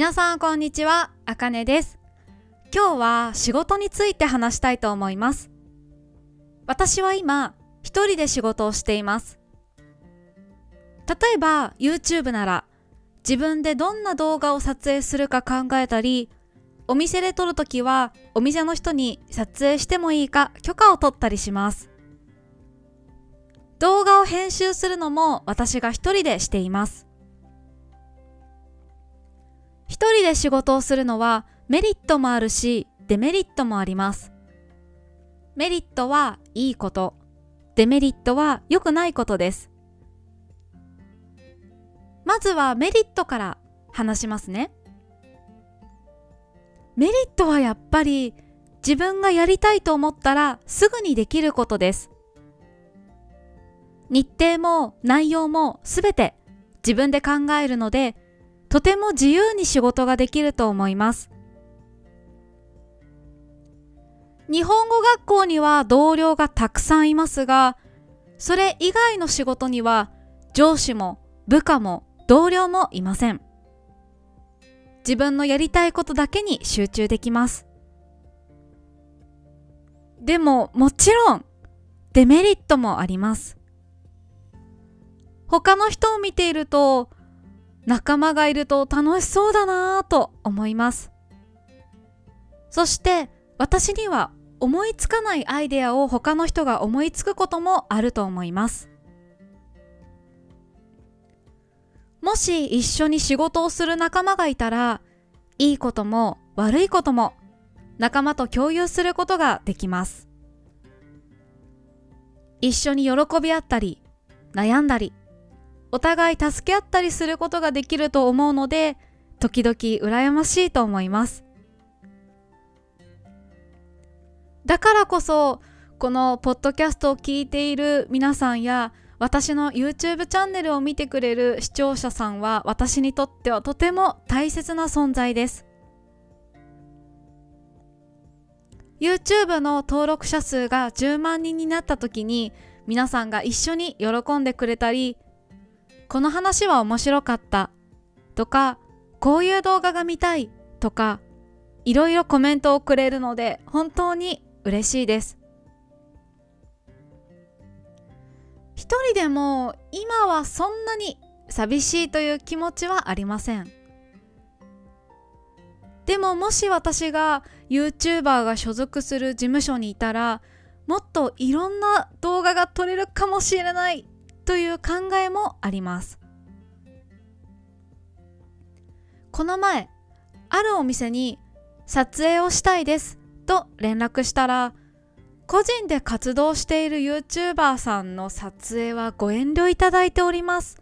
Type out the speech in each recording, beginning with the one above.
皆さんこんにちは、あかねです。今日は仕事について話したいと思います。私は今、一人で仕事をしています。例えば YouTube なら自分でどんな動画を撮影するか考えたり、お店で撮るときはお店の人に撮影してもいいか許可を取ったりします。動画を編集するのも私が一人でしています。一人で仕事をするのはメリットもあるしデメリットもあります。メリットはいいこと、デメリットは良くないことです。まずはメリットから話しますね。メリットはやっぱり自分がやりたいと思ったらすぐにできることです。日程も内容もすべて自分で考えるのでとても自由に仕事ができると思います。日本語学校には同僚がたくさんいますが、それ以外の仕事には上司も部下も同僚もいません。自分のやりたいことだけに集中できます。でももちろんデメリットもあります。他の人を見ていると仲間がいると楽しそうだなぁと思います。そして私には思いつかないアイデアを他の人が思いつくこともあると思います。もし一緒に仕事をする仲間がいたら、いいことも悪いことも仲間と共有することができます。一緒に喜び合ったり、悩んだり、お互い助け合ったりすることができると思うので、時々羨ましいと思います。だからこそ、このポッドキャストを聞いている皆さんや、私の YouTube チャンネルを見てくれる視聴者さんは私にとってはとても大切な存在です。YouTube の登録者数が10万人になった時に皆さんが一緒に喜んでくれたりこの話は面白かった。とかこういう動画が見たい。とかいろいろコメントをくれるので本当に嬉しいです。一人でも今はそんなに寂しいという気持ちはありません。でももし私が YouTuber が所属する事務所にいたらもっといろんな動画が撮れるかもしれない。という考えもあります。この前あるお店に撮影をしたいですと連絡したら個人で活動している YouTuber さんの撮影はご遠慮いただいております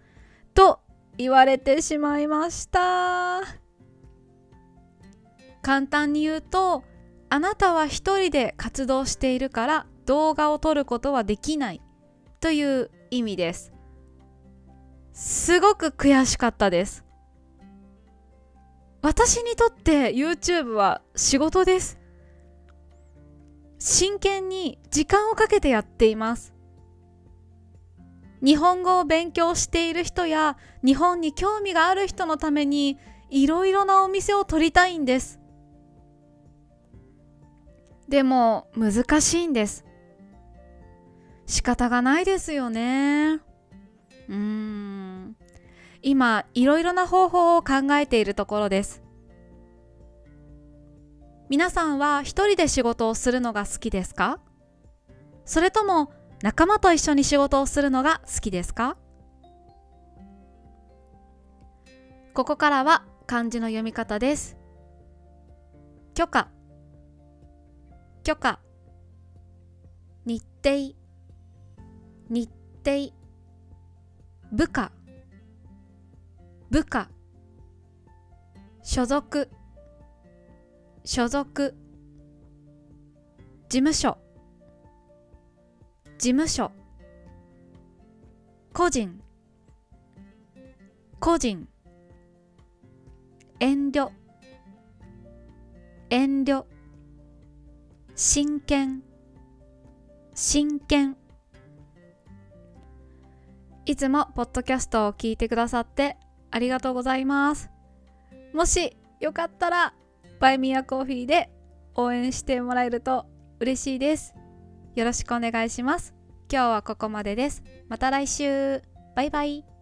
と言われてしまいました。簡単に言うとあなたは一人で活動しているから動画を撮ることはできないという意味です。すごく悔しかったです。私にとって YouTube は仕事です。真剣に時間をかけてやっています。日本語を勉強している人や日本に興味がある人のためにいろいろなお店を取りたいんです。でも難しいんです。仕方がないですよね。うん。今、いろいろな方法を考えているところです。皆さんは一人で仕事をするのが好きですか？それとも仲間と一緒に仕事をするのが好きですか？ここからは漢字の読み方です。許可許可日程日程部下部下所属所属事務所事務所個人個人遠慮遠慮真剣真剣いつもポッドキャストを聞いてくださってありがとうございます。もしよかったらバイミアコーヒーで応援してもらえると嬉しいです。よろしくお願いします。今日はここまでです。また来週。バイバイ。